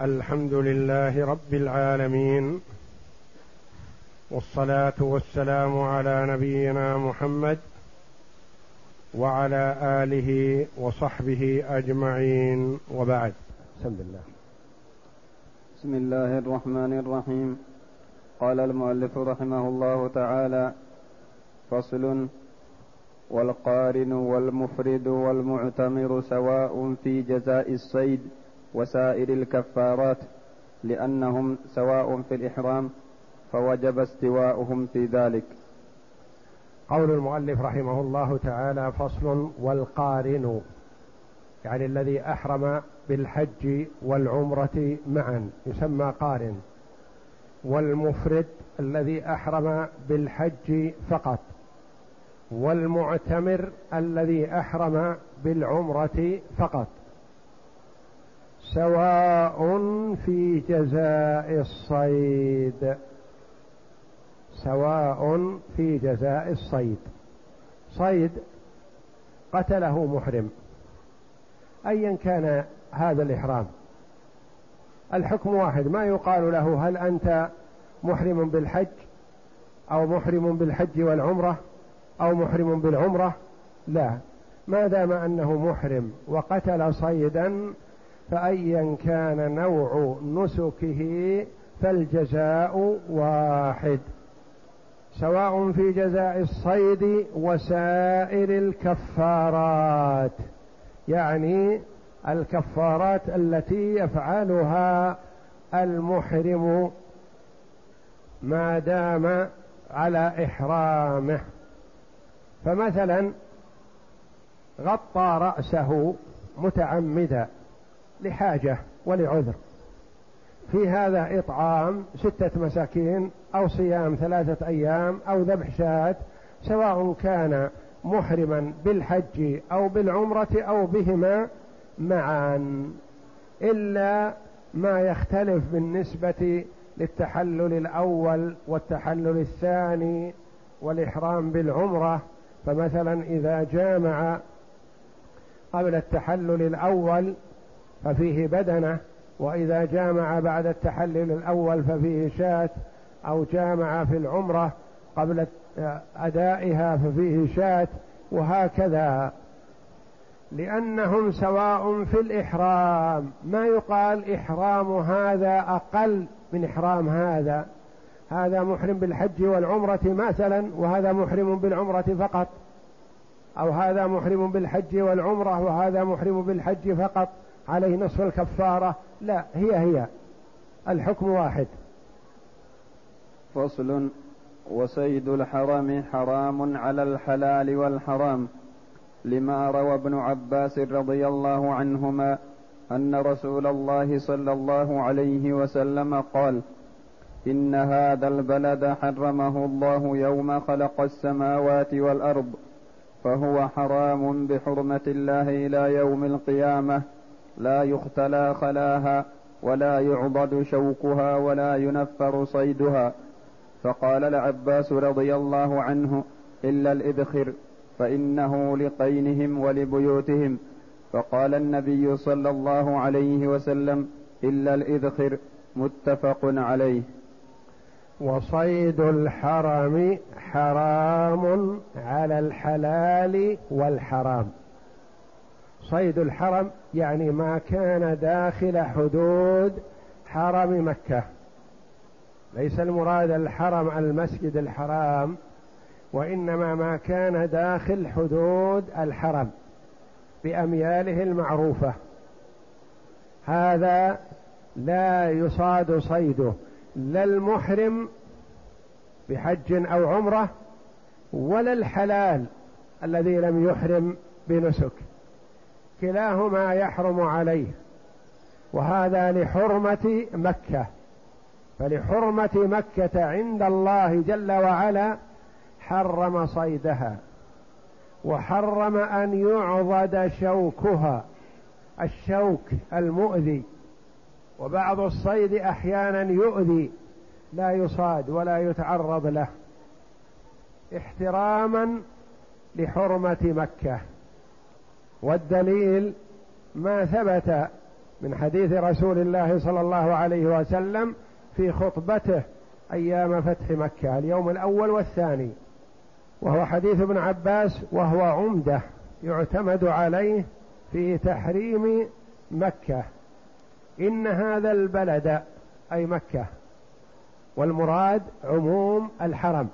الحمد لله رب العالمين والصلاة والسلام على نبينا محمد وعلى آله وصحبه أجمعين وبعد. بسم الله بسم الله الرحمن الرحيم. قال المؤلف رحمه الله تعالى فصل والقارن والمفرد والمعتمر سواء في جزاء الصيد وسائر الكفارات لأنهم سواء في الإحرام فوجب استواؤهم في ذلك. قول المؤلف رحمه الله تعالى فصل والقارن يعني الذي أحرم بالحج والعمرة معا يسمى قارن. والمفرد الذي أحرم بالحج فقط. والمعتمر الذي أحرم بالعمرة فقط. سواء في جزاء الصيد. سواء في جزاء الصيد. صيد قتله محرم. ايا كان هذا الإحرام. الحكم واحد ما يقال له هل أنت محرم بالحج أو محرم بالحج والعمرة أو محرم بالعمرة؟ لا. ما دام أنه محرم وقتل صيدا فأيا كان نوع نسكه فالجزاء واحد سواء في جزاء الصيد وسائر الكفارات يعني الكفارات التي يفعلها المحرم ما دام على إحرامه. فمثلا غطى رأسه متعمدا لحاجة ولعذر. في هذا إطعام ستة مساكين أو صيام ثلاثة أيام أو ذبح شاة سواء كان محرما بالحج أو بالعمرة أو بهما معا إلا ما يختلف بالنسبة للتحلل الأول والتحلل الثاني والإحرام بالعمرة. فمثلا إذا جامع قبل التحلل الأول ففيه بدنة وإذا جامع بعد التحلل الأول ففيه شاة أو جامع في العمرة قبل أدائها ففيه شاة وهكذا. لأنهم سواء في الإحرام ما يقال إحرام هذا أقل من إحرام هذا. هذا محرم بالحج والعمرة مثلا وهذا محرم بالعمرة فقط. أو هذا محرم بالحج والعمرة وهذا محرم بالحج فقط. عليه نصف الكفارة. لا هي هي. الحكم واحد. فصل وصيد الحرم حرام على الحلال والحرام لما روى ابن عباس رضي الله عنهما أن رسول الله صلى الله عليه وسلم قال إن هذا البلد حرمه الله يوم خلق السماوات والأرض فهو حرام بحرمة الله إلى يوم القيامة. لا يختلى خلاها ولا يعضد شوكها ولا ينفر صيدها. فقال العباس رضي الله عنه إلا الإذخر فإنه لقينهم ولبيوتهم. فقال النبي صلى الله عليه وسلم إلا الإذخر متفق عليه. وصيد الحرم حرام على الحلال والحرام. صيد الحرم يعني ما كان داخل حدود حرم مكة. ليس المراد الحرم المسجد الحرام وإنما ما كان داخل حدود الحرم بأمياله المعروفة. هذا لا يصاد صيده. لا المحرم بحج أو عمرة ولا الحلال الذي لم يحرم بنسك. كلاهما يحرم عليه. وهذا لحرمة مكة. فلحرمة مكة عند الله جل وعلا حرم صيدها. وحرم أن يعضد شوكها. الشوك المؤذي. وبعض الصيد أحيانا يؤذي. لا يصاد ولا يتعرض له. احتراما لحرمة مكة. والدليل ما ثبت من حديث رسول الله صلى الله عليه وسلم في خطبته أيام فتح مكة اليوم الأول والثاني. وهو حديث ابن عباس وهو عمدة يعتمد عليه في تحريم مكة. إن هذا البلد أي مكة والمراد عموم الحرم.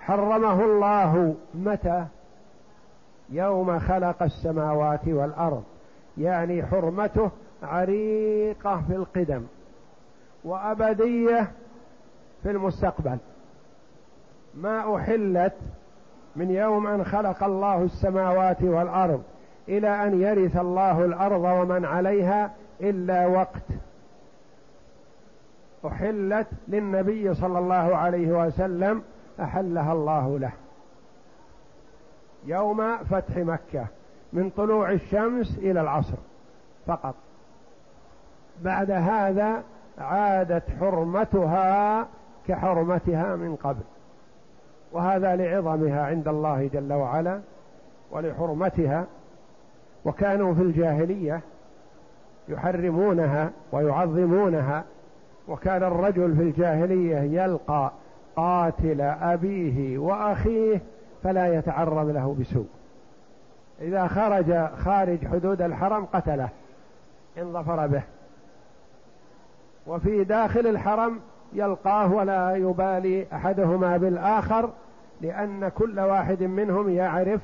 حرمه الله متى؟ يوم خلق السماوات والأرض يعني حرمته عريقة في القدم وأبدية في المستقبل. ما أحلت من يوم أن خلق الله السماوات والأرض إلى أن يرث الله الأرض ومن عليها إلا وقت. أحلت للنبي صلى الله عليه وسلم أحلها الله له. يوم فتح مكة من طلوع الشمس إلى العصر فقط. بعد هذا عادت حرمتها كحرمتها من قبل. وهذا لعظمها عند الله جل وعلا ولحرمتها. وكانوا في الجاهلية يحرمونها ويعظمونها. وكان الرجل في الجاهلية يلقى قاتل أبيه وأخيه فلا يتعرض له بسوء. إذا خرج خارج حدود الحرم قتله إن ظفر به. وفي داخل الحرم يلقاه ولا يبالي أحدهما بالآخر لأن كل واحد منهم يعرف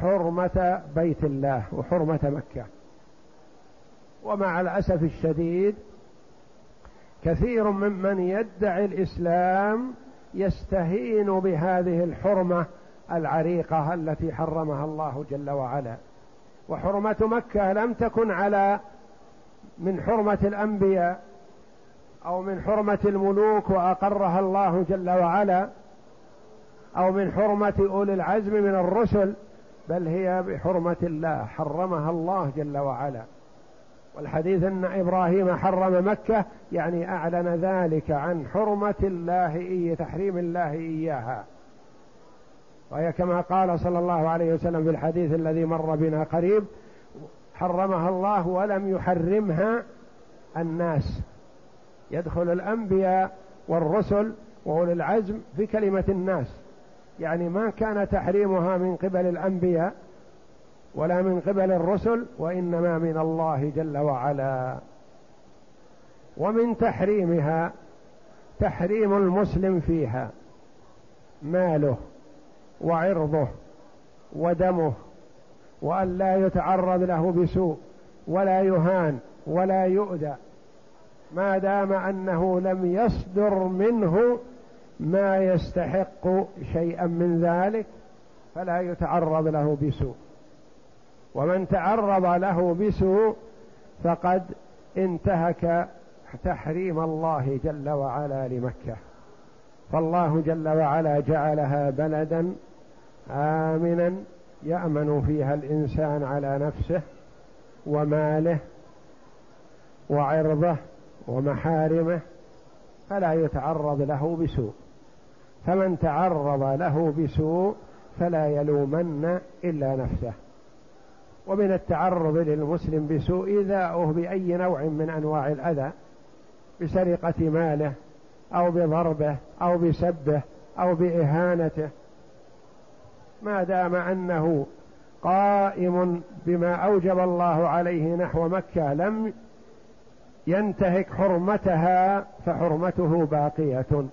حرمة بيت الله وحرمة مكة. ومع الأسف الشديد كثير ممن يدعي الإسلام يستهين بهذه الحرمة العريقة التي حرمها الله جل وعلا. وحرمة مكة لم تكن على من حرمة الأنبياء أو من حرمة الملوك وأقرها الله جل وعلا أو من حرمة أولي العزم من الرسل بل هي بحرمة الله حرمها الله جل وعلا. والحديث أن إبراهيم حرم مكة يعني أعلن ذلك عن حرمة الله إيه تحريم الله إياها. وهي كما قال صلى الله عليه وسلم في الحديث الذي مر بنا قريب حرمها الله ولم يحرمها الناس. يدخل الأنبياء والرسل وأولي العزم في كلمة الناس. يعني ما كان تحريمها من قبل الأنبياء ولا من قبل الرسل وإنما من الله جل وعلا. ومن تحريمها تحريم المسلم فيها ماله. وعرضه ودمه وأن لا يتعرض له بسوء ولا يهان ولا يؤذى. ما دام أنه لم يصدر منه ما يستحق شيئا من ذلك فلا يتعرض له بسوء. ومن تعرض له بسوء فقد انتهك تحريم الله جل وعلا لمكة. فالله جل وعلا جعلها بلدا آمنا يأمن فيها الإنسان على نفسه وماله وعرضه ومحارمه فلا يتعرض له بسوء. فمن تعرض له بسوء فلا يلومن إلا نفسه. ومن التعرض للمسلم بسوء ايذاؤه بأي نوع من أنواع الأذى بسرقة ماله أو بضربه أو بسبه أو بإهانته ما دام أنه قائم بما أوجب الله عليه نحو مكة لم ينتهك حرمتها فحرمته باقية.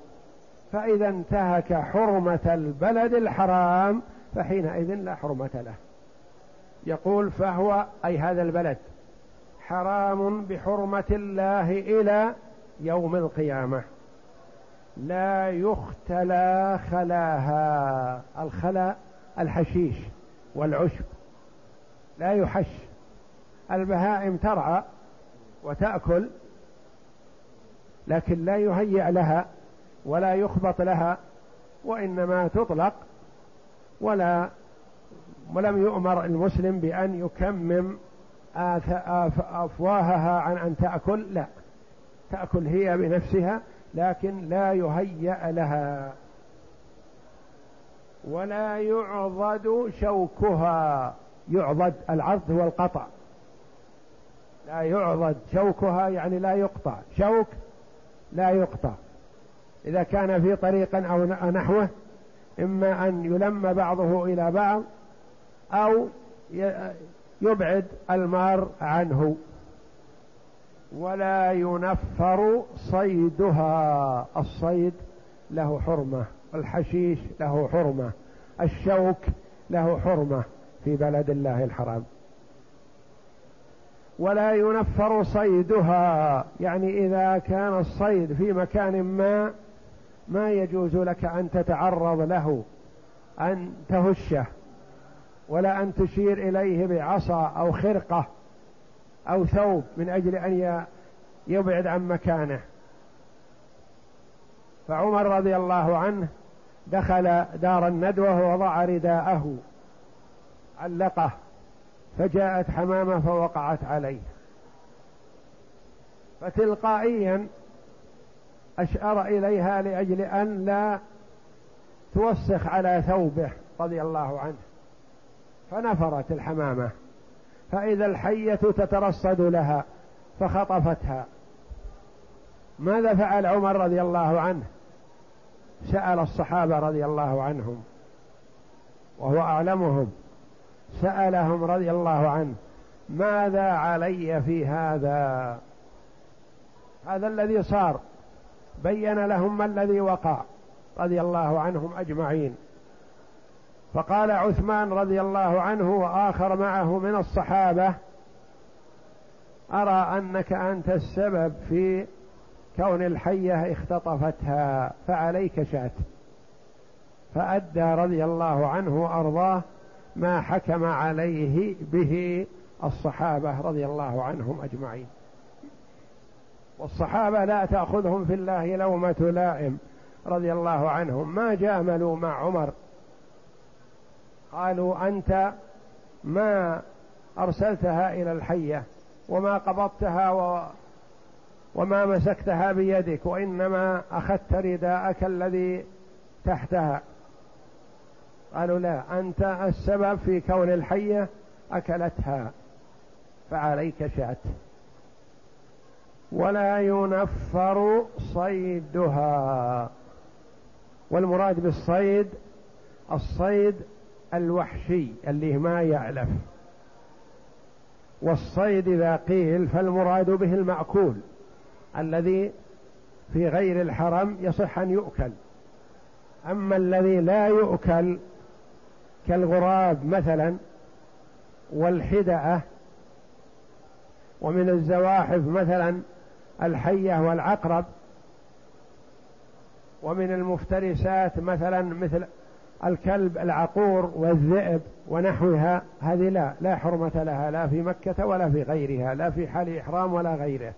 فإذا انتهك حرمة البلد الحرام فحينئذ لا حرمة له. يقول فهو أي هذا البلد حرام بحرمة الله إلى يوم القيامة. لا يختلى خلاها. الخلا الحشيش والعشب لا يحش. البهائم ترعى وتأكل لكن لا يهيأ لها ولا يخبط لها وإنما تطلق ولا ولم يؤمر المسلم بأن يكمم أفواهها عن أن تأكل لا. تأكل هي بنفسها لكن لا يهيأ لها. ولا يعضد شوكها. يعضد العض هو القطع. لا يعضد شوكها يعني لا يقطع. شوك لا يقطع. إذا كان في طريق أو نحوه إما أن يلم بعضه إلى بعض أو يبعد المار عنه. ولا ينفر صيدها. الصيد له حرمة. الحشيش له حرمة. الشوك له حرمة في بلد الله الحرام. ولا ينفر صيدها. يعني إذا كان الصيد في مكان ما ما يجوز لك أن تتعرض له أن تهشه ولا أن تشير إليه بعصا أو خرقة أو ثوب من أجل أن يبعد عن مكانه. فعمر رضي الله عنه دخل دار الندوة ووضع رداءه علقه فجاءت حمامة فوقعت عليه. فتلقائيا أشار إليها لأجل أن لا توسخ على ثوبه رضي الله عنه. فنفرت الحمامة. فإذا الحية تترصد لها فخطفتها. ماذا فعل عمر رضي الله عنه؟ سأل الصحابة رضي الله عنهم وهو أعلمهم سألهم رضي الله عنه ماذا علي في هذا؟ هذا الذي صار بين لهم ما الذي وقع رضي الله عنهم أجمعين. فقال عثمان رضي الله عنه وآخر معه من الصحابة أرى أنك أنت السبب في كون الحية اختطفتها فعليك شأت. فأدى رضي الله عنه وأرضاه ما حكم عليه به الصحابة رضي الله عنهم أجمعين. والصحابة لا تأخذهم في الله لومة لائم رضي الله عنهم. ما جاملوا مع عمر. قالوا أنت ما أرسلتها إلى الحية وما قبضتها و وما مسكتها بيدك وإنما أخذت رداءك الذي تحتها. قالوا لا أنت السبب في كون الحية أكلتها فعليك شأت. ولا ينفر صيدها. والمراد بالصيد الصيد الوحشي اللي ما يعلف والصيد إذا قيل فالمراد به المأكول. الذي في غير الحرم يصح أن يؤكل. أما الذي لا يؤكل كالغراب مثلا والحدأة ومن الزواحف مثلا الحية والعقرب ومن المفترسات مثلا مثل الكلب العقور والذئب ونحوها هذه لا لا حرمة لها لا في مكة ولا في غيرها لا في حال إحرام ولا غيره.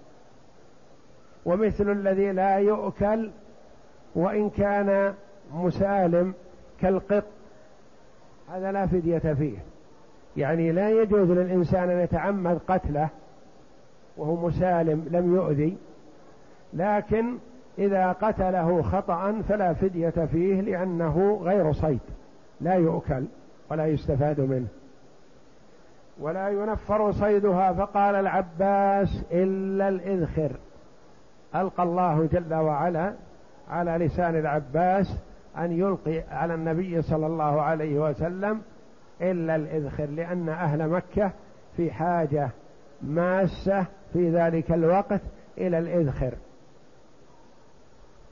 ومثل الذي لا يؤكل وإن كان مسالم كالقط هذا لا فدية فيه. يعني لا يجوز للإنسان أن يتعمد قتله وهو مسالم لم يؤذي لكن إذا قتله خطأ فلا فدية فيه لأنه غير صيد لا يؤكل ولا يستفاد منه. ولا ينفر صيدها فقال العباس إلا الإذخر. ألقى الله جل وعلا على لسان العباس أن يلقي على النبي صلى الله عليه وسلم إلا الإذخر لأن أهل مكة في حاجة ماسة في ذلك الوقت إلى الإذخر.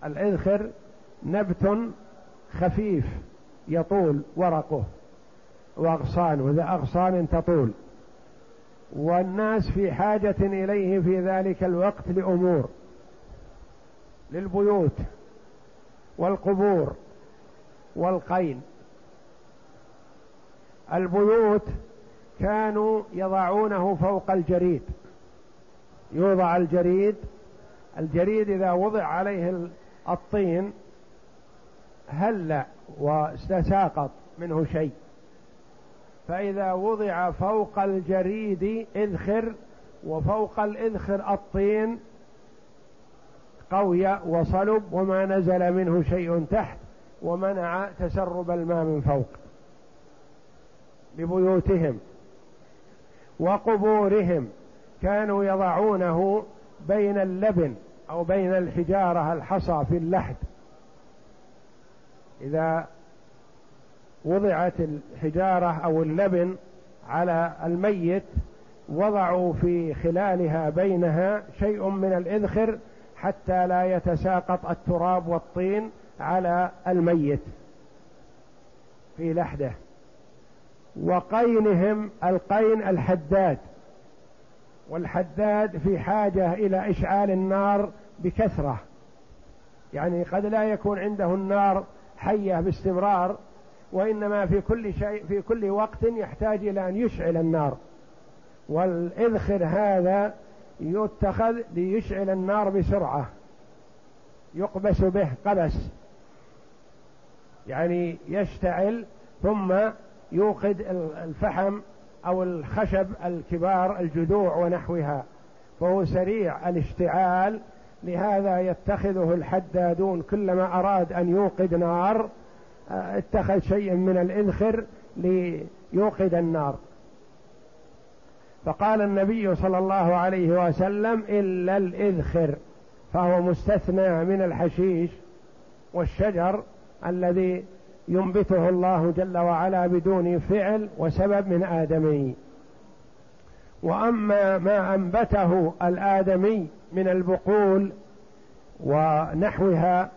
الإذخر نبت خفيف يطول ورقه وأغصان وذا أغصان تطول. والناس في حاجة إليه في ذلك الوقت لأمور. للبيوت والقبور والقين البيوت كانوا يضعونه فوق الجريد. يوضع الجريد الجريد إذا وضع عليه الطين هل واستساقط منه شيء. فإذا وضع فوق الجريد إذخر وفوق الإذخر الطين قوي وصلب وما نزل منه شيء تحت ومنع تسرب الماء من فوق لبيوتهم وقبورهم كانوا يضعونه بين اللبن أو بين الحجارة الحصى في اللحد. إذا وضعت الحجارة أو اللبن على الميت وضعوا في خلالها بينها شيء من الإذخر حتى لا يتساقط التراب والطين على الميت في لحده. وقينهم القين الحداد والحداد في حاجة إلى إشعال النار بكثرة. يعني قد لا يكون عنده النار حية باستمرار وإنما في كل شيء في كل وقت يحتاج إلى أن يشعل النار. والإذخر هذا يتخذ ليشعل النار بسرعة. يقبس به قبس. يعني يشتعل ثم يوقد الفحم أو الخشب الكبار الجذوع ونحوها. فهو سريع الاشتعال. لهذا يتخذه الحدادون كلما أراد أن يوقد نار آه، اتخذ شيء من الإذخر ليوقد النار. فقال النبي صلى الله عليه وسلم إلا الإذخر فهو مستثنى من الحشيش والشجر الذي ينبته الله جل وعلا بدون فعل وسبب من آدمي. وأما ما أنبته الآدمي من البقول ونحوها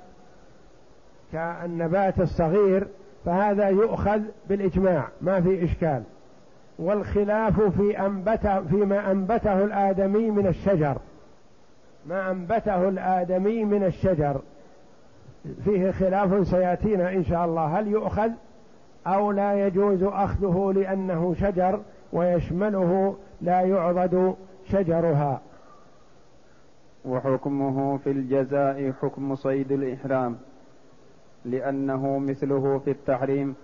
كالنبات الصغير فهذا يؤخذ بالإجماع ما في إشكال. والخلاف في أنبته فيما أنبته الآدمي من الشجر. ما أنبته الآدمي من الشجر. فيه خلاف سيأتينا إن شاء الله. هل يؤخذ أو لا يجوز أخذه لأنه شجر ويشمله لا يعضد شجرها؟ وحكمه في الجزاء حكم صيد الإحرام لأنه مثله في التحريم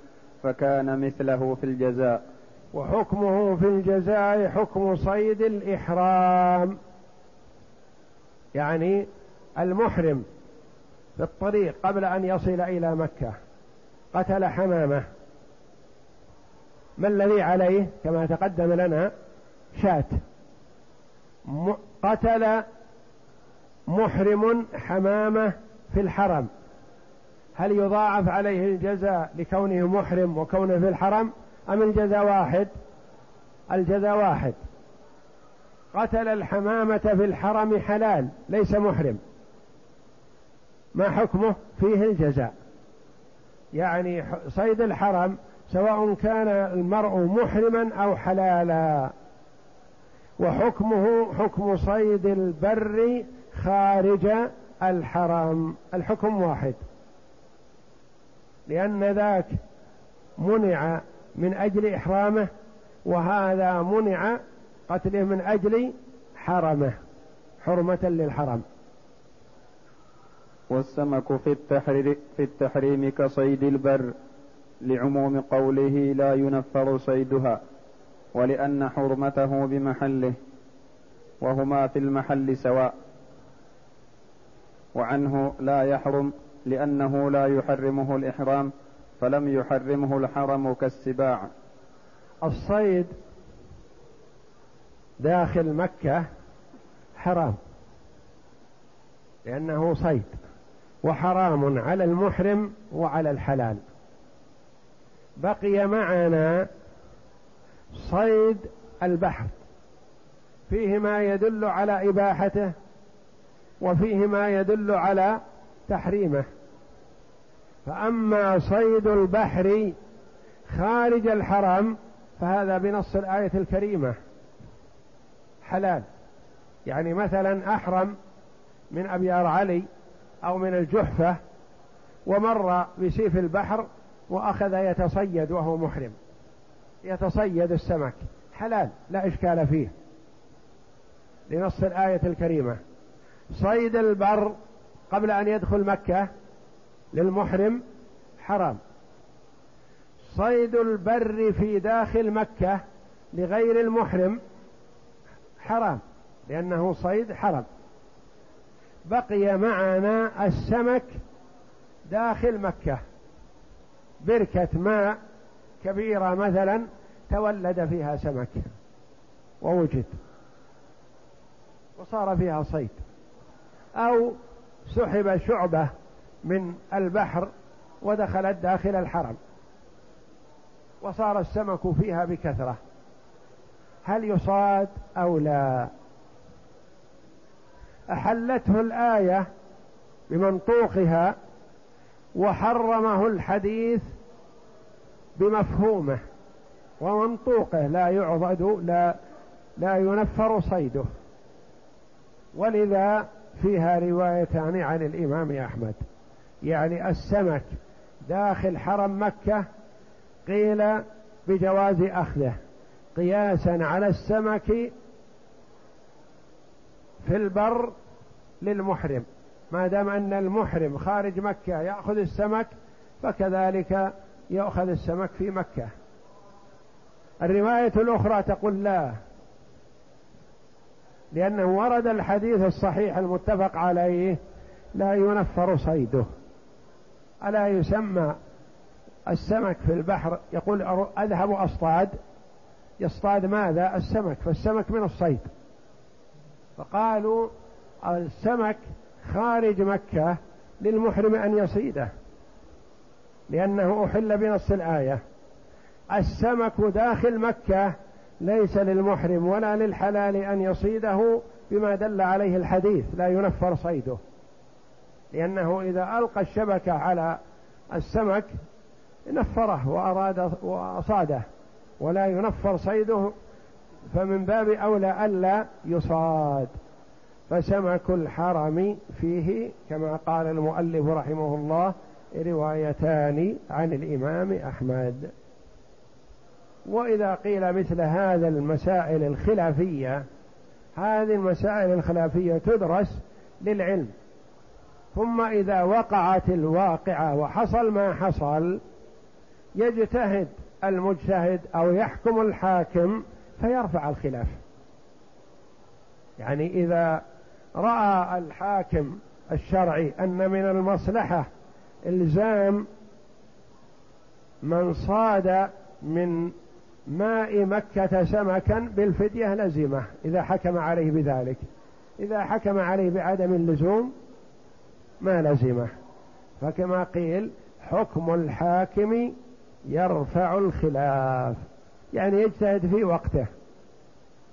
فكان مثله في الجزاء. وحكمه في الجزاء حكم صيد الإحرام. يعني المحرم في الطريق قبل أن يصل إلى مكة قتل حمامة. ما الذي عليه؟ كما تقدم لنا شاة. قتل محرم حمامة في الحرم. هل يضاعف عليه الجزاء لكونه محرم وكونه في الحرم؟ أم الجزاء واحد؟ الجزاء واحد. قتل الحمامة في الحرم حلال ليس محرم. ما حكمه؟ فيه الجزاء. يعني صيد الحرم سواء كان المرء محرما أو حلالا. وحكمه حكم صيد البر خارج الحرم. الحكم واحد. لأن ذاك منع من أجل إحرامه وهذا منع قتله من أجل حرمه حرمة للحرم. والسمك في التحرير في التحريم كصيد البر لعموم قوله لا ينفر صيدها ولأن حرمته بمحله وهما في المحل سواء. وعنه لا يحرم لأنه لا يحرمه الإحرام فلم يحرمه الحرم كالسباع. الصيد داخل مكة حرام لأنه صيد وحرام على المحرم وعلى الحلال. بقي معنا صيد البحر. فيه ما يدل على إباحته وفيه ما يدل على تحريمه. فأما صيد البحر خارج الحرم فهذا بنص الآية الكريمة. حلال. يعني مثلا أحرم من ابيار علي أو من الجحفة ومر بسيف البحر وأخذ يتصيد وهو محرم. يتصيد السمك. حلال. لا إشكال فيه. لنص الآية الكريمة. صيد البر قبل أن يدخل مكة للمحرم حرام. صيد البر في داخل مكة لغير المحرم حرام لأنه صيد حرم بقي معنا السمك داخل مكة. بركة ماء كبيرة مثلا تولد فيها سمك ووجد وصار فيها صيد. أو سحب شعبة من البحر ودخلت داخل الحرم وصار السمك فيها بكثرة. هل يصاد أو لا؟ أحلته الآية بمنطوقها وحرمه الحديث بمفهومه ومنطوقه لا يعضد لا لا ينفر صيده. ولذا فيها روايتان عن الإمام أحمد. يعني السمك داخل حرم مكة قيل بجواز أخذه. قياسا على السمك في البر للمحرم. ما دام أن المحرم خارج مكة يأخذ السمك فكذلك يؤخذ السمك في مكة. الرواية الأخرى تقول لا لأنه ورد الحديث الصحيح المتفق عليه لا ينفر صيده. ألا يسمى السمك في البحر؟ يقول أذهب أصطاد. يصطاد ماذا؟ السمك فالسمك من الصيد. فقالوا السمك خارج مكة للمحرم أن يصيده لأنه أحل بنص الآية. السمك داخل مكة ليس للمحرم ولا للحلال أن يصيده بما دل عليه الحديث لا ينفر صيده. لأنه إذا ألقى الشبكة على السمك نفره وأراد وأصاده ولا ينفر صيده فمن باب أولى ألا يصاد. فسمك الحرم فيه كما قال المؤلف رحمه الله روايتان عن الإمام أحمد. وإذا قيل مثل هذا المسائل الخلافية هذه المسائل الخلافية تدرس للعلم. ثم إذا وقعت الواقعة وحصل ما حصل يجتهد المجتهد أو يحكم الحاكم فيرفع الخلاف. يعني إذا رأى الحاكم الشرعي أن من المصلحة إلزام من صاد من ماء مكة سمكا بالفدية لزمة إذا حكم عليه بذلك. إذا حكم عليه بعدم اللزوم ما لزمه. فكما قيل حكم الحاكم يرفع الخلاف يعني يجتهد في وقته.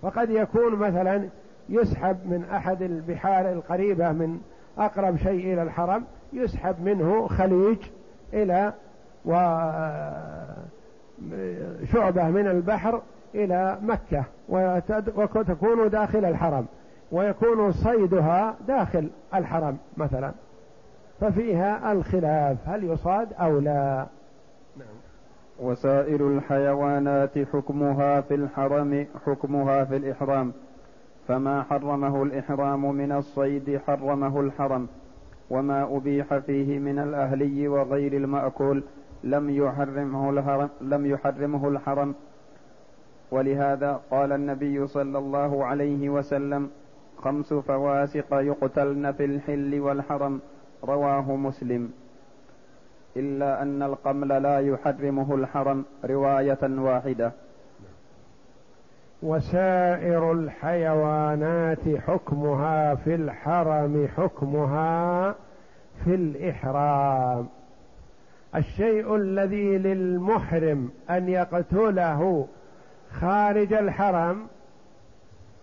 فقد يكون مثلا يسحب من أحد البحار القريبة من أقرب شيء إلى الحرم يسحب منه خليج إلى وشعبة من البحر إلى مكة وتكون داخل الحرم ويكون صيدها داخل الحرم مثلا. ففيها الخلاف هل يصاد أو لا؟ نعم. وسائر الحيوانات حكمها في الحرم حكمها في الإحرام. فما حرمه الإحرام من الصيد حرمه الحرم. وما أبيح فيه من الأهلي وغير المأكول لم يحرمه الحرم لم يحرمه الحرم. ولهذا قال النبي صلى الله عليه وسلم خمس فواسق يقتلن في الحل والحرم. رواه مسلم. إلا أن القمل لا يحرمه الحرم رواية واحدة. وسائر الحيوانات حكمها في الحرم حكمها في الإحرام. الشيء الذي للمحرم أن يقتله خارج الحرم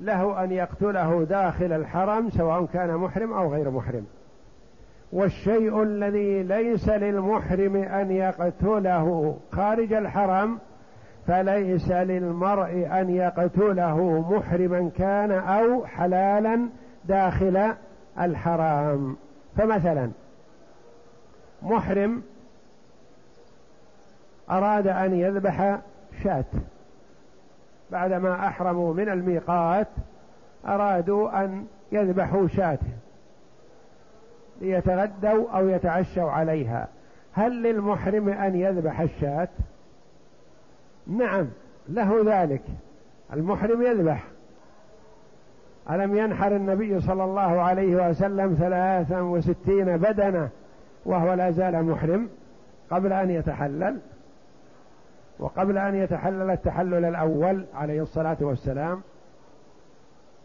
له أن يقتله داخل الحرم سواء كان محرم أو غير محرم. والشيء الذي ليس للمحرم أن يقتله خارج الحرم فليس للمرء أن يقتله محرما كان أو حلالا داخل الحرام. فمثلا محرم أراد أن يذبح شاة. بعدما أحرموا من الميقات أرادوا أن يذبحوا شاة. ليتغدوا أو يتعشوا عليها. هل للمحرم أن يذبح الشاة؟ نعم له ذلك. المحرم يذبح. ألم ينحر النبي صلى الله عليه وسلم ثلاثا وستين بدنة وهو لا زال محرم قبل أن يتحلل؟ وقبل أن يتحلل التحلل الأول عليه الصلاة والسلام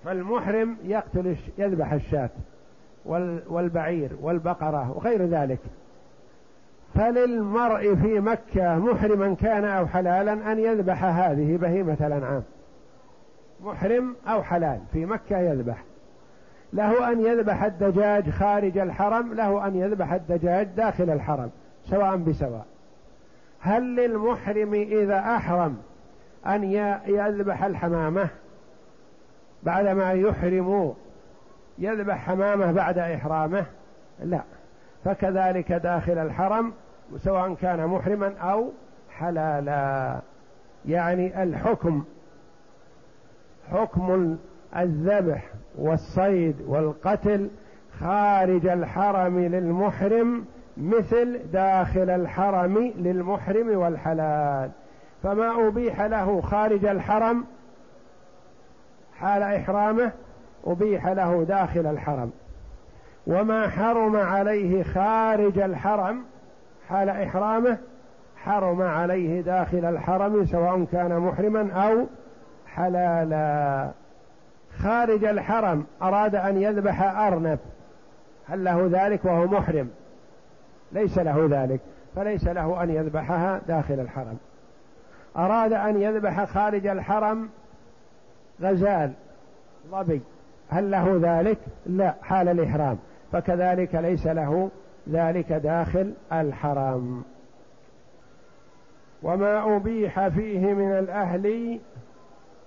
فالمحرم يقتل يذبح الشاة. والبعير والبقرة وغير ذلك. فللمرء في مكة محرما كان أو حلالا أن يذبح هذه بهيمة الأنعام. محرم أو حلال في مكة يذبح. له أن يذبح الدجاج خارج الحرم له أن يذبح الدجاج داخل الحرم سواء بسواء. هل للمحرم إذا أحرم أن يذبح الحمامة؟ بعدما يحرم يذبح حمامة بعد إحرامه؟ لا. فكذلك داخل الحرم سواء كان محرما أو حلالا. يعني الحكم حكم الذبح والصيد والقتل خارج الحرم للمحرم مثل داخل الحرم للمحرم والحلال. فما أبيح له خارج الحرم حال إحرامه أبيح له داخل الحرم. وما حرم عليه خارج الحرم حال إحرامه حرم عليه داخل الحرم سواء كان محرما أو حلالا. خارج الحرم أراد أن يذبح أرنب. هل له ذلك وهو محرم؟ ليس له ذلك فليس له أن يذبحها داخل الحرم. أراد أن يذبح خارج الحرم غزال ظبي هل له ذلك؟ لا حال الإحرام. فكذلك ليس له ذلك داخل الحرم وما أبيح فيه من الأهل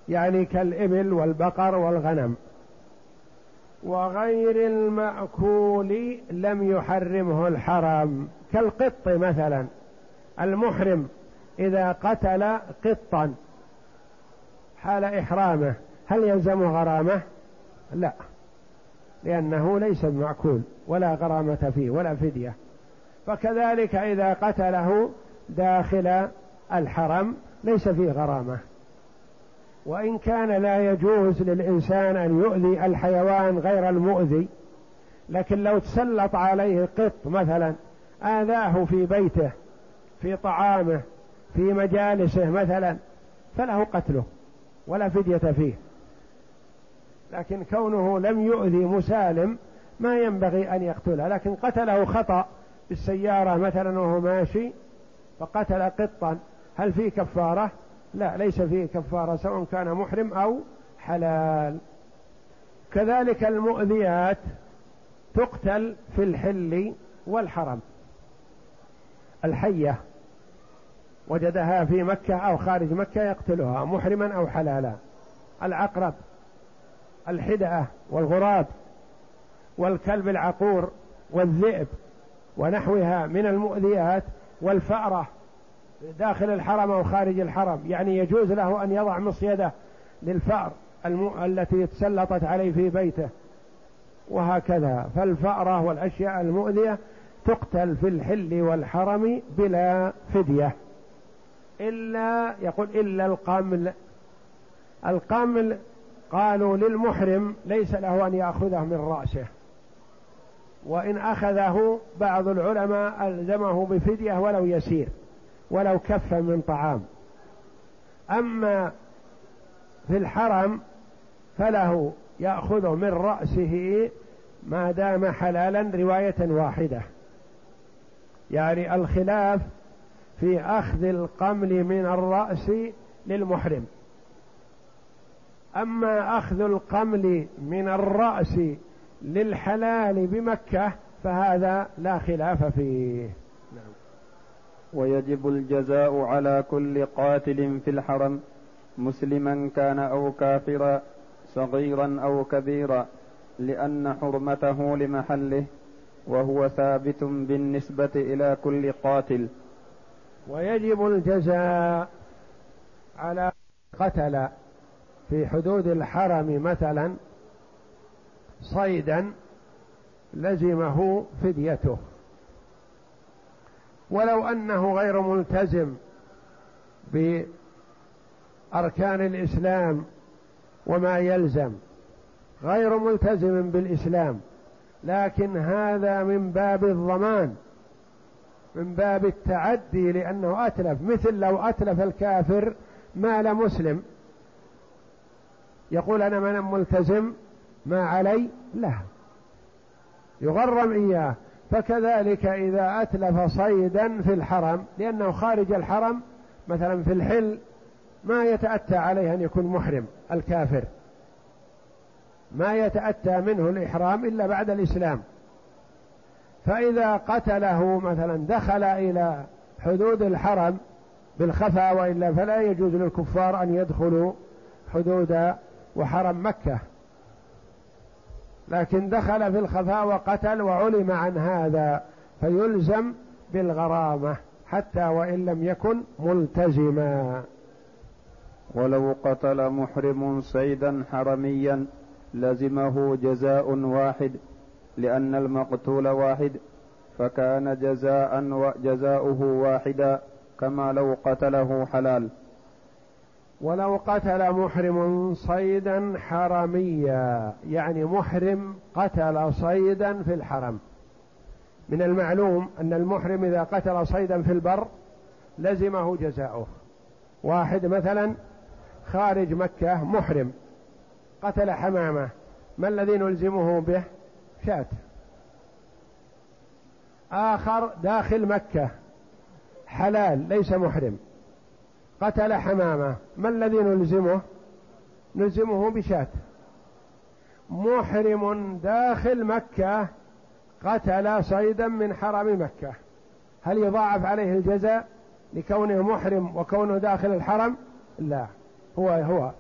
يعني كالإبل والبقر والغنم. وغير المأكول لم يحرمه الحرم كالقط مثلا. المحرم إذا قتل قطا. حال إحرامه هل يلزم غرامة؟ لا. لأنه ليس بمعكول ولا غرامة فيه ولا فدية. فكذلك إذا قتله داخل الحرم ليس فيه غرامة. وإن كان لا يجوز للإنسان أن يؤذي الحيوان غير المؤذي لكن لو تسلط عليه قط مثلا آذاه في بيته في طعامه في مجالسه مثلا فله قتله ولا فدية فيه. لكن كونه لم يؤذي مسالم ما ينبغي أن يقتله. لكن قتله خطأ بالسيارة مثلا وهو ماشي فقتل قطا. هل فيه كفارة؟ لا ليس فيه كفارة سواء كان محرم أو حلال. كذلك المؤذيات تقتل في الحل والحرم. الحية وجدها في مكة أو خارج مكة يقتلها محرما أو حلالا. العقرب الحدأة والغراب والكلب العقور والذئب ونحوها من المؤذيات والفأرة داخل الحرم أو خارج الحرم. يعني يجوز له أن يضع مصيده للفأر الم... التي تسلطت عليه في بيته. وهكذا. فالفأرة والأشياء المؤذية تقتل في الحل والحرم بلا فدية. إلا يقول إلا القمل. القمل قالوا للمحرم ليس له أن يأخذه من رأسه. وإن أخذه بعض العلماء ألزمه بفدية ولو يسير ولو كف من طعام. أما في الحرم فله يأخذ من رأسه ما دام حلالا رواية واحدة. يعني الخلاف في أخذ القمل من الرأس للمحرم. أما أخذ القمل من الرأس للحلال بمكة فهذا لا خلاف فيه. نعم. ويجب الجزاء على كل قاتل في الحرم مسلما كان أو كافرا صغيرا أو كبيرا لأن حرمته لمحله وهو ثابت بالنسبة إلى كل قاتل. ويجب الجزاء على قتل. في حدود الحرم مثلا صيدا لزمه فديته. ولو أنه غير ملتزم بأركان الإسلام وما يلزم غير ملتزم بالإسلام لكن هذا من باب الضمان من باب التعدي لأنه أتلف مثل لو أتلف الكافر مال مسلم. يقول أنا من ملتزم ما علي؟ لا. يغرم إياه. فكذلك إذا أتلف صيدا في الحرم لأنه خارج الحرم مثلا في الحل ما يتأتى عليه أن يكون محرم الكافر. ما يتأتى منه الإحرام إلا بعد الإسلام. فإذا قتله مثلا دخل إلى حدود الحرم بالخفا وإلا فلا يجوز للكفار أن يدخلوا حدود وحرم مكة. لكن دخل في الخفاء وقتل وعلم عن هذا فيلزم بالغرامة حتى وإن لم يكن ملتزما. ولو قتل محرم صيدا حرميا لزمه جزاء واحد لأن المقتول واحد فكان جزاء وجزاؤه واحدا كما لو قتله حلال. ولو قتل محرم صيدا حرميا يعني محرم قتل صيدا في الحرم. من المعلوم أن المحرم إذا قتل صيدا في البر لزمه جزاؤه. واحد مثلا خارج مكة محرم قتل حمامة ما الذي نلزمه به؟ شاة. آخر داخل مكة حلال ليس محرم. قتل حمامة. ما الذي نلزمه؟ نلزمه بشاة. محرم داخل مكة قتل صيدا من حرم مكة. هل يضاعف عليه الجزاء لكونه محرم وكونه داخل الحرم؟ لا. هو هو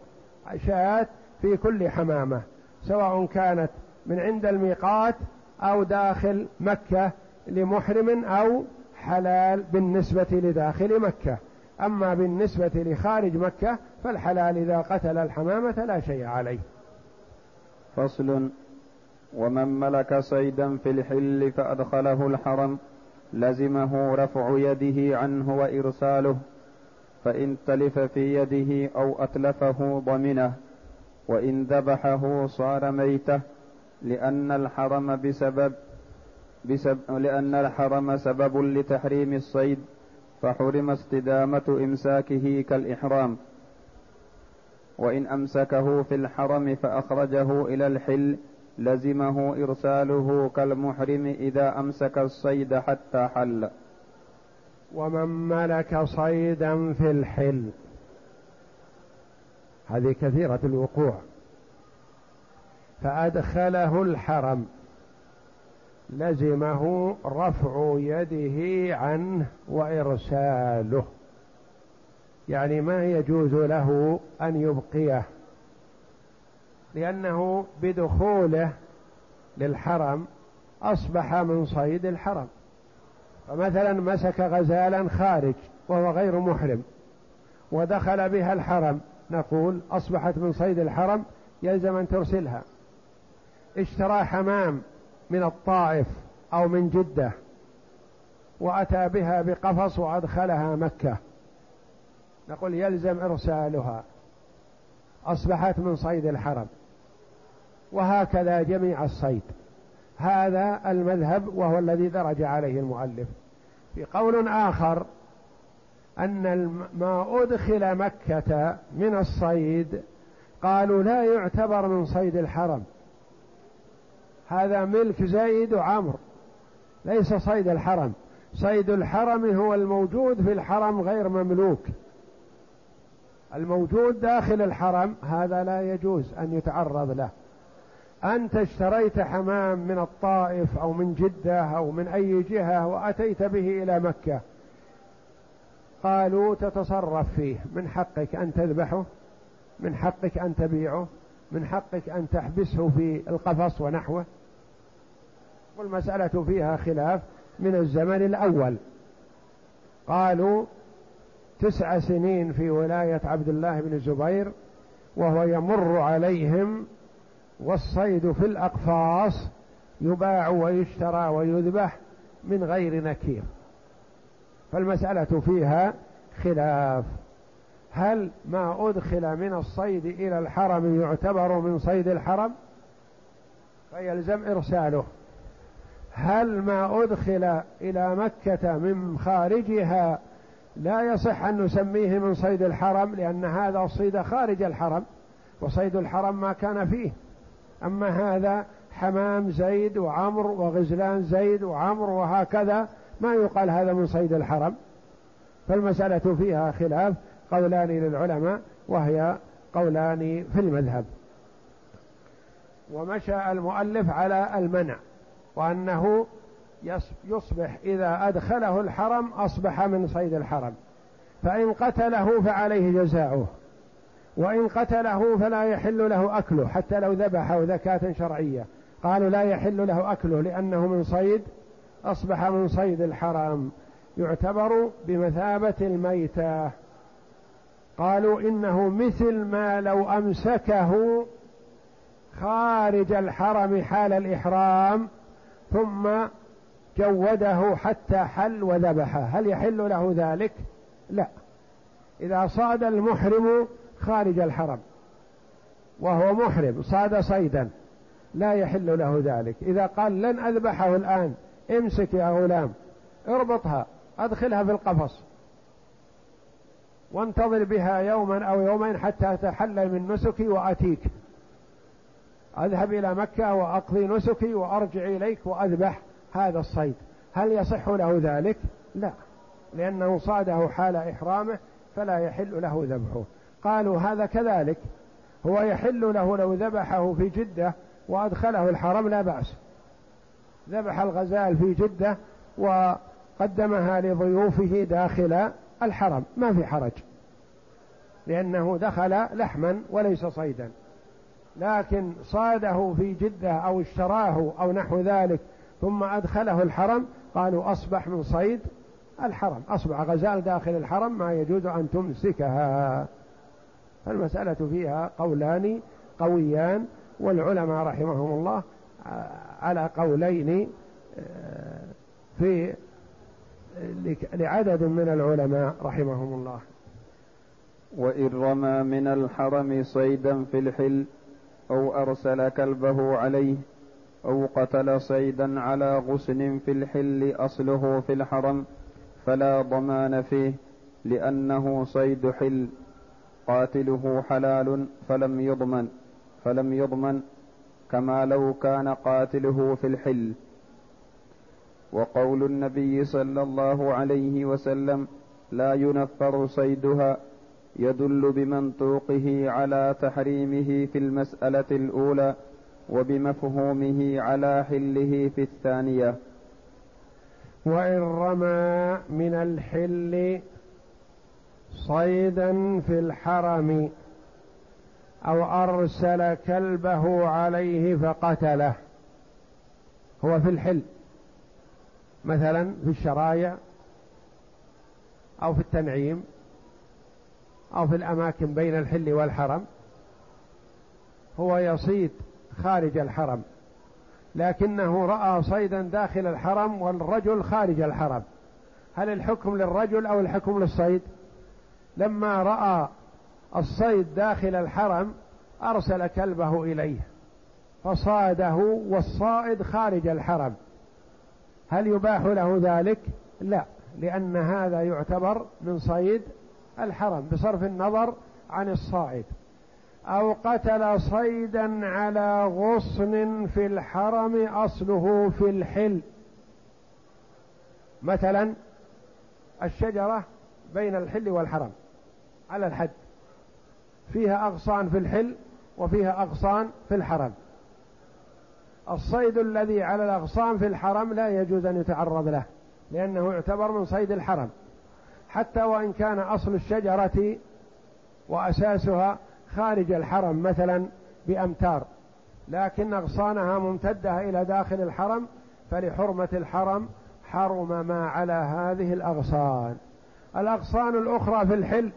شاة في كل حمامة سواء كانت من عند الميقات أو داخل مكة لمحرم أو حلال بالنسبة لداخل مكة. أما بالنسبة لخارج مكة فالحلال إذا قتل الحمامة لا شيء عليه. فصل. ومن ملك صيدا في الحل فأدخله الحرم لزمه رفع يده عنه وإرساله فإن تلف في يده أو أتلفه ضمنه وإن ذبحه صار ميتة لأن الحرم بسبب, بسبب لأن الحرم سبب لتحريم الصيد فحرم استدامة إمساكه كالإحرام. وإن أمسكه في الحرم فأخرجه إلى الحل لزمه إرساله كالمحرم إذا أمسك الصيد حتى حل. ومن ملك صيدا في الحل. هذه كثيرة الوقوع. فأدخله الحرم. لزمه رفع يده عنه وإرساله. يعني ما يجوز له أن يبقيه. لأنه بدخوله للحرم أصبح من صيد الحرم. فمثلا مسك غزالا خارج وهو غير محرم ودخل بها الحرم. نقول أصبحت من صيد الحرم يلزم أن ترسلها. اشترى حمام من الطائف أو من جدة وأتى بها بقفص وأدخلها مكة. نقول يلزم إرسالها. أصبحت من صيد الحرم. وهكذا جميع الصيد. هذا المذهب وهو الذي درج عليه المؤلف. في قول آخر أن ما أدخل مكة من الصيد قالوا لا يعتبر من صيد الحرم. هذا ملك زيد وعمر ليس صيد الحرم. صيد الحرم هو الموجود في الحرم غير مملوك. الموجود داخل الحرم هذا لا يجوز أن يتعرض له. أنت اشتريت حمام من الطائف أو من جدة أو من أي جهة وأتيت به إلى مكة. قالوا تتصرف فيه. من حقك أن تذبحه؟ من حقك أن تبيعه؟ من حقك أن تحبسه في القفص ونحوه؟ والمسألة فيها خلاف من الزمن الأول. قالوا تسع سنين في ولاية عبد الله بن الزبير وهو يمر عليهم والصيد في الأقفاص يباع ويشترى ويذبح من غير نكير. فالمسألة فيها خلاف. هل ما أدخل من الصيد إلى الحرم يعتبر من صيد الحرم؟ فيلزم إرساله. هل ما أدخل إلى مكة من خارجها لا يصح أن نسميه من صيد الحرم لأن هذا الصيد خارج الحرم وصيد الحرم ما كان فيه. أما هذا حمام زيد وعمر وغزلان زيد وعمر وهكذا ما يقال هذا من صيد الحرم. فالمسألة فيها خلاف قولان للعلماء وهي قولان في المذهب. ومشى المؤلف على المنع. وأنه يصبح إذا أدخله الحرم أصبح من صيد الحرم. فإن قتله فعليه جزاؤه. وإن قتله فلا يحل له أكله حتى لو ذبحه ذكاة شرعية. قالوا لا يحل له أكله لأنه من صيد أصبح من صيد الحرام يعتبر بمثابة الميتة. قالوا إنه مثل ما لو أمسكه خارج الحرم حال الإحرام ثم جوده حتى حل وذبحه. هل يحل له ذلك؟ لا. إذا صاد المحرم خارج الحرم. وهو محرم صاد صيدا. لا يحل له ذلك. إذا قال لن أذبحه الآن امسك يا غلام. اربطها أدخلها في القفص. وانتظر بها يوما أو يومين حتى تحلل من نسكي وأتيك. أذهب إلى مكة وأقضي نسكي وأرجع إليك وأذبح هذا الصيد. هل يصح له ذلك؟ لا. لأنه صاده حال إحرامه فلا يحل له ذبحه. قالوا هذا كذلك. هو يحل له لو ذبحه في جدة وأدخله الحرم لا بأس. ذبح الغزال في جدة وقدمها لضيوفه داخل الحرم. ما في حرج. لأنه دخل لحما وليس صيدا. لكن صاده في جدة أو اشتراه أو نحو ذلك ثم أدخله الحرم قالوا أصبح من صيد الحرم. أصبح غزال داخل الحرم ما يجوز أن تمسكها. فالمسألة فيها قولان قويان والعلماء رحمهم الله على قولين آه، في لعدد من العلماء رحمهم الله. وإن رمى من الحرم صيدا في الحل أو أرسل كلبه عليه أو قتل صيدا على غصن في الحل أصله في الحرم فلا ضمان فيه لأنه صيد حل. قاتله حلال فلم يضمن فلم يضمن كما لو كان قاتله في الحل. وقول النبي صلى الله عليه وسلم لا ينفر صيدها يدل بمنطوقه على تحريمه في المسألة الأولى وبمفهومه على حله في الثانية. وإن رمى من الحل صيدا في الحرم أو أرسل كلبه عليه فقتله. هو في الحل. مثلا في الشرايع أو في التنعيم. أو في الأماكن بين الحل والحرم هو يصيد خارج الحرم لكنه رأى صيدا داخل الحرم والرجل خارج الحرم. هل الحكم للرجل أو الحكم للصيد؟ لما رأى الصيد داخل الحرم أرسل كلبه إليه فصاده والصائد خارج الحرم. هل يباح له ذلك؟ لا لأن هذا يعتبر من صيد الحرم بصرف النظر عن الصائد. أو قتل صيدا على غصن في الحرم أصله في الحل. مثلا الشجرة بين الحل والحرم على الحد. فيها أغصان في الحل وفيها أغصان في الحرم. الصيد الذي على الأغصان في الحرم لا يجوز أن يتعرض له لأنه يعتبر من صيد الحرم. حتى وإن كان أصل الشجرة وأساسها خارج الحرم مثلا بأمتار لكن أغصانها ممتدة إلى داخل الحرم فلحرمة الحرم حرم ما على هذه الأغصان. الأغصان الأخرى في الحل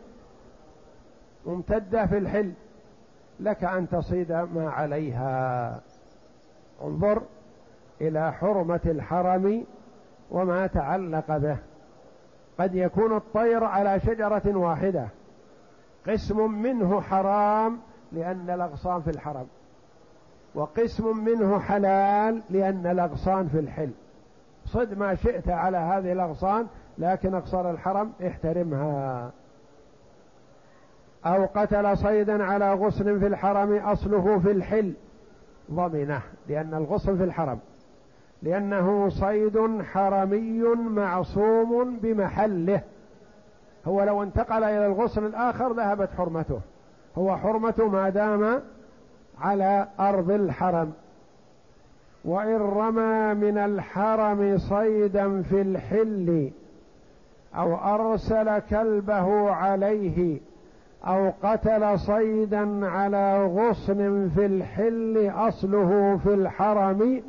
ممتدة في الحل لك أن تصيد ما عليها. انظر إلى حرمة الحرم وما تعلق به. قد يكون الطير على شجرة واحدة. قسم منه حرام لأن الأغصان في الحرم. وقسم منه حلال لأن الأغصان في الحل. صد ما شئت على هذه الأغصان لكن أقصر الحرم احترمها. أو قتل صيدا على غصن في الحرم أصله في الحل. ضمنه لأن الغصن في الحرم. لأنه صيد حرمي معصوم بمحله. هو لو انتقل إلى الغصن الآخر ذهبت حرمته. هو حرمته ما دام على أرض الحرم. وإن رمى من الحرم صيدا في الحل أو أرسل كلبه عليه أو قتل صيدا على غصن في الحل أصله في الحرم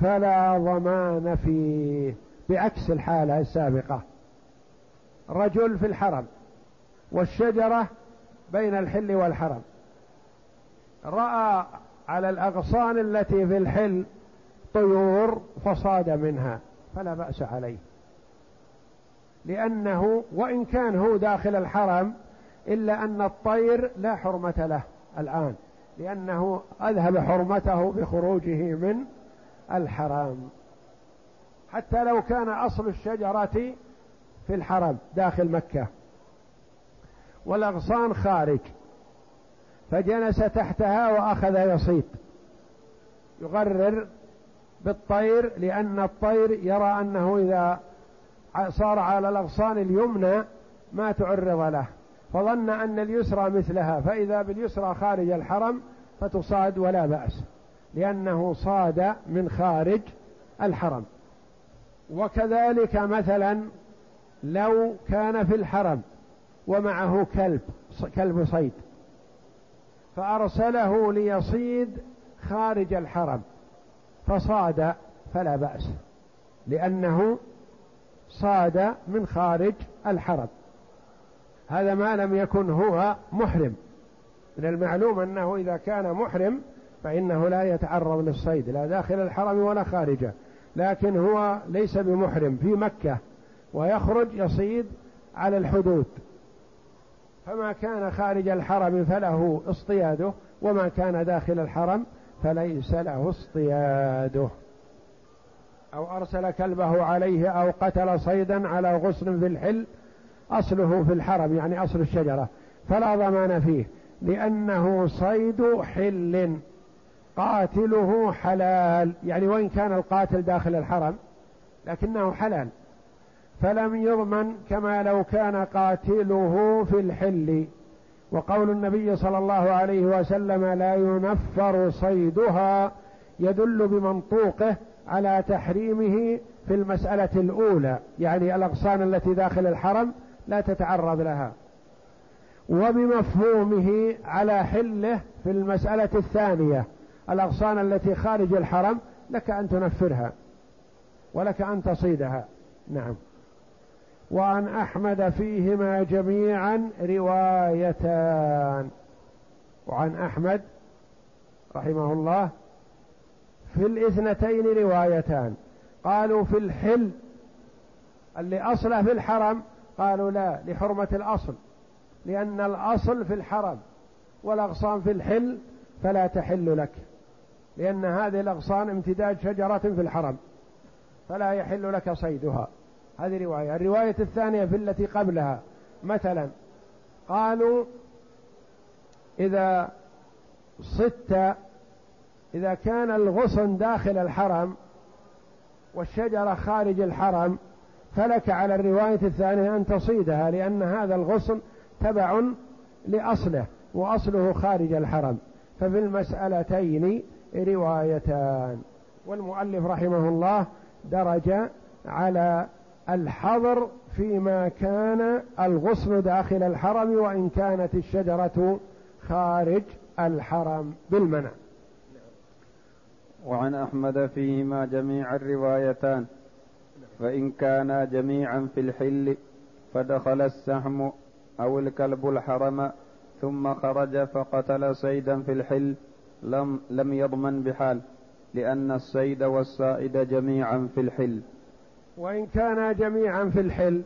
فلا ضمان فيه بعكس الحالة السابقة. رجل في الحرم والشجرة بين الحل والحرم. رأى على الأغصان التي في الحل طيور فصاد منها فلا بأس عليه. لأنه وإن كان هو داخل الحرم إلا أن الطير لا حرمة له الآن لأنه أذهب حرمته بخروجه من الحرام. حتى لو كان أصل الشجرة في الحرم داخل مكة. والأغصان خارج. فجلس تحتها وأخذ يصيد يغرر بالطير لأن الطير يرى أنه إذا صار على الأغصان اليمنى ما تعرض له. فظن أن اليسرى مثلها فإذا باليسرى خارج الحرم فتصاد ولا بأس. لأنه صاد من خارج الحرم. وكذلك مثلا لو كان في الحرم ومعه كلب كلب صيد فأرسله ليصيد خارج الحرم فصاد فلا بأس لأنه صاد من خارج الحرم. هذا ما لم يكن هو محرم. من المعلوم أنه إذا كان محرم فإنه لا يتعرض للصيد لا داخل الحرم ولا خارجه لكن هو ليس بمحرم في مكة ويخرج يصيد على الحدود. فما كان خارج الحرم فله اصطياده وما كان داخل الحرم فليس له اصطياده. أو أرسل كلبه عليه أو قتل صيدا على غصن في الحل أصله في الحرم يعني أصل الشجرة. فلا ضمان فيه لأنه صيد حل. قاتله حلال يعني وإن كان القاتل داخل الحرم لكنه حلال. فلم يضمن كما لو كان قاتله في الحل. وقول النبي صلى الله عليه وسلم لا ينفر صيدها يدل بمنطوقه على تحريمه في المسألة الأولى يعني الأغصان التي داخل الحرم لا تتعرض لها. وبمفهومه على حله في المسألة الثانية. الأغصان التي خارج الحرم لك أن تنفرها ولك أن تصيدها. نعم. وعن أحمد فيهما جميعا روايتان. وعن أحمد رحمه الله في الاثنتين روايتان. قالوا في الحل اللي أصله في الحرم قالوا لا لحرمة الأصل. لأن الأصل في الحرم والأغصان في الحل فلا تحل لك. لأن هذه الأغصان امتداد شجرة في الحرم فلا يحل لك صيدها. هذه رواية. الرواية الثانية في التي قبلها مثلا قالوا إذا صدت إذا كان الغصن داخل الحرم والشجرة خارج الحرم فلك على الرواية الثانية أن تصيدها لأن هذا الغصن تبع لأصله وأصله خارج الحرم. ففي المسألتين روايتان. والمؤلف رحمه الله درج على الحظر فيما كان الغصن داخل الحرم وإن كانت الشجرة خارج الحرم بالمنع. وعن أحمد فيهما جميع الروايتان. فإن كانا جميعا في الحل فدخل السهم أو الكلب الحرم ثم خرج فقتل صيدا في الحل لم, لم يضمن بحال لأن الصيد والصائد جميعا في الحل. وإن كانا جميعا في الحل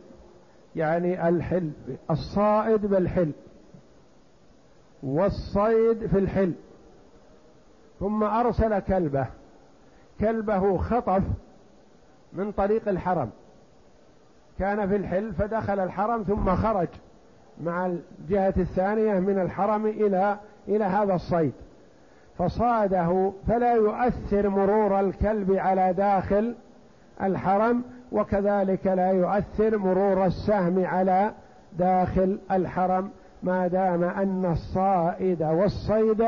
يعني الحل الصائد بالحل والصيد في الحل. ثم أرسل كلبه كلبه خطف من طريق الحرم. كان في الحل فدخل الحرم ثم خرج مع الجهة الثانية من الحرم إلى إلى هذا الصيد. فصاده فلا يؤثر مرور الكلب على داخل الحرم وكذلك لا يؤثر مرور السهم على داخل الحرم ما دام أن الصائد والصيد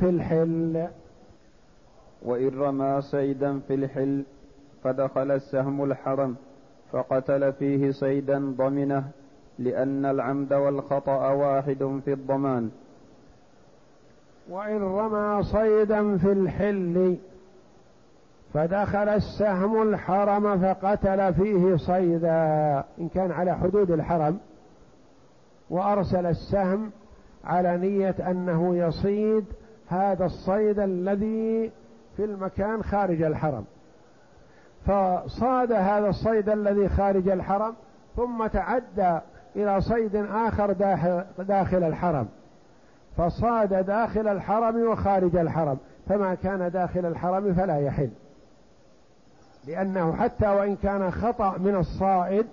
في الحل. وإن رمى صيدا في الحل فدخل السهم الحرم فقتل فيه صيدا ضمنه لأن العمد والخطأ واحد في الضمان. وإن رمى صيدا في الحل فدخل السهم الحرم فقتل فيه صيدا إن كان على حدود الحرم. وأرسل السهم على نية أنه يصيد هذا الصيد الذي في المكان خارج الحرم. فصاد هذا الصيد الذي خارج الحرم ثم تعدى إلى صيد آخر داخل, الحرم. فصاد داخل الحرم وخارج الحرم فما كان داخل الحرم فلا يحل. لأنه حتى وإن كان خطأ من الصائد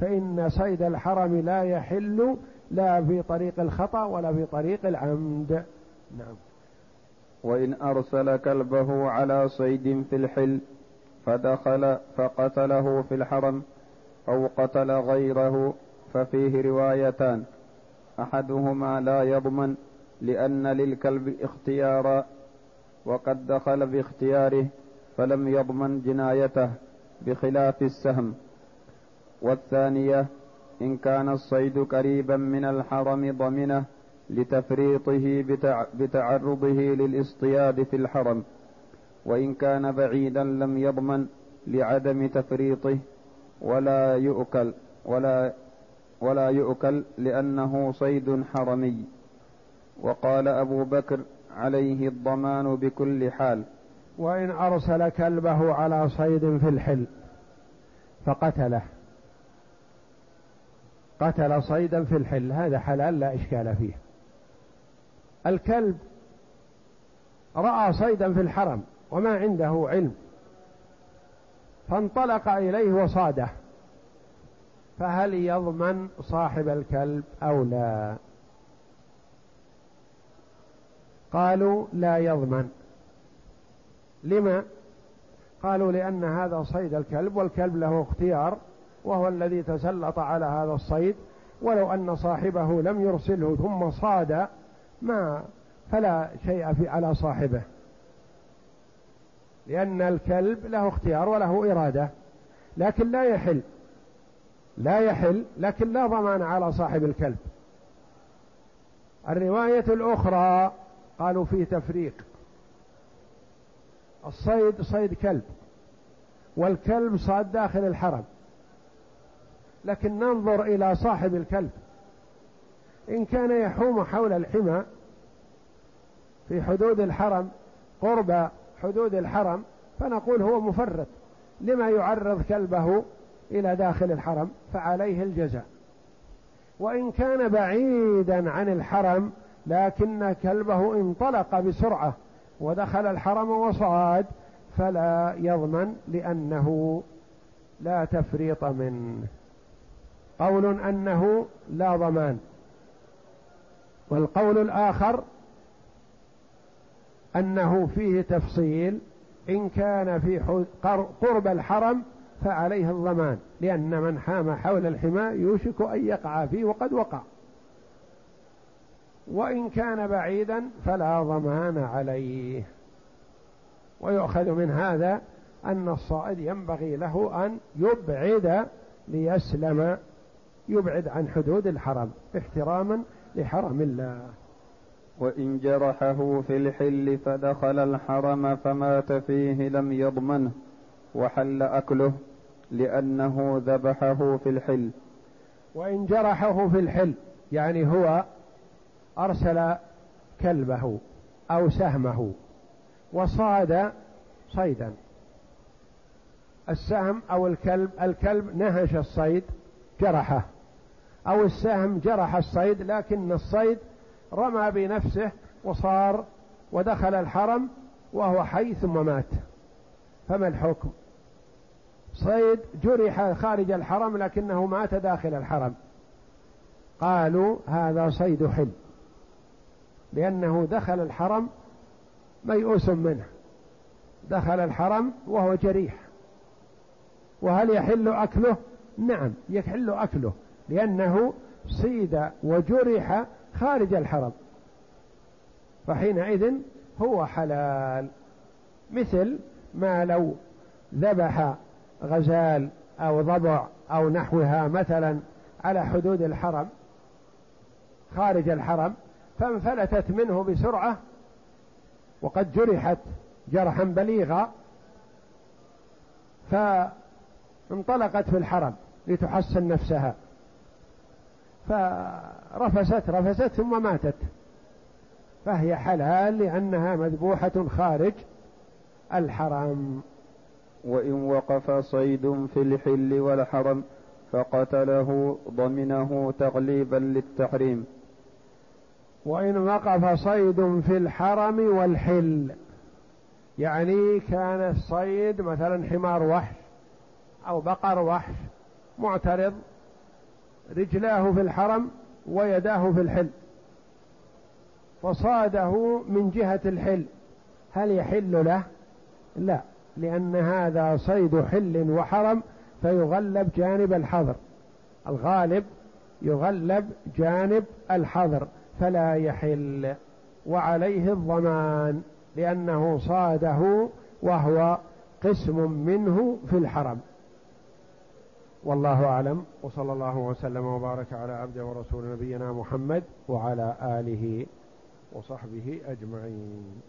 فإن صيد الحرم لا يحل لا في طريق الخطأ ولا في طريق العمد. نعم. وإن أرسل كلبه على صيد في الحل فدخل فقتله في الحرم أو قتل غيره ففيه روايتان. أحدهما لا يضمن لأن للكلب اختيارا وقد دخل باختياره فلم يضمن جنايته بخلاف السهم. والثانية إن كان الصيد قريبا من الحرم ضمنه لتفريطه بتعرضه للاصطياد في الحرم. وإن كان بعيدا لم يضمن لعدم تفريطه ولا يؤكل ولا ولا يؤكل لأنه صيد حرمي. وقال أبو بكر عليه الضمان بكل حال. وإن أرسل كلبه على صيد في الحل فقتله. قتل صيدا في الحل هذا حلال لا إشكال فيه. الكلب رأى صيدا في الحرم وما عنده علم فانطلق إليه وصاده. فهل يضمن صاحب الكلب أو لا؟ قالوا لا يضمن. لما؟ قالوا لأن هذا صيد الكلب والكلب له اختيار وهو الذي تسلط على هذا الصيد. ولو أن صاحبه لم يرسله ثم صاد ما فلا شيء في على صاحبه. لأن الكلب له اختيار وله إرادة لكن لا يحل. لا يحل لكن لا ضمان على صاحب الكلب. الرواية الأخرى قالوا فيه تفريق. الصيد صيد كلب. والكلب صاد داخل الحرم. لكن ننظر إلى صاحب الكلب. إن كان يحوم حول الحمى في حدود الحرم قرب حدود الحرم فنقول هو مفرط. لما يعرض كلبه إلى داخل الحرم فعليه الجزاء. وإن كان بعيدا عن الحرم لكن كلبه انطلق بسرعة ودخل الحرم وصعد فلا يضمن لأنه لا تفريط منه. قول أنه لا ضمان. والقول الآخر أنه فيه تفصيل إن كان في قرب الحرم فعليه الضمان لأن من حام حول الحمى يوشك أن يقع فيه وقد وقع. وإن كان بعيدا فلا ضمان عليه. ويؤخذ من هذا أن الصائد ينبغي له أن يبعد ليسلم يبعد عن حدود الحرم احتراما لحرم الله. وإن جرحه في الحل فدخل الحرم فمات فيه لم يضمنه وحل أكله لأنه ذبحه في الحل. وإن جرحه في الحل يعني هو أرسل كلبه أو سهمه وصاد صيدا. السهم أو الكلب الكلب نهش الصيد جرحه أو السهم جرح الصيد لكن الصيد رمى بنفسه وصار ودخل الحرم وهو حي ثم مات فما الحكم؟ صيد جرح خارج الحرم لكنه مات داخل الحرم. قالوا هذا صيد حل. لأنه دخل الحرم ميؤوس منه. دخل الحرم وهو جريح. وهل يحل أكله؟ نعم يحل أكله لأنه صيد وجرح خارج الحرم. فحينئذ هو حلال. مثل ما لو ذبح غزال أو ضبع أو نحوها مثلا على حدود الحرم خارج الحرم فانفلتت منه بسرعة وقد جرحت جرحا بليغا فانطلقت في الحرم لتحسن نفسها فرفست رفست ثم ماتت فهي حلال لأنها مذبوحة خارج الحرم. وإن وقف صيد في الحل والحرم فقتله ضمنه تغليبا للتحريم. وإن وقف صيد في الحرم والحل. يعني كان الصيد مثلا حمار وحش أو بقر وحش معترض رجلاه في الحرم ويداه في الحل. فصاده من جهة الحل. هل يحل له؟ لا لأن هذا صيد حل وحرم فيغلب جانب الحظر. الغالب يغلب جانب الحظر. فلا يحل وعليه الضمان لأنه صاده وهو قسم منه في الحرم. والله أعلم وصلى الله وسلم وبارك على عبده ورسول نبينا محمد وعلى آله وصحبه أجمعين.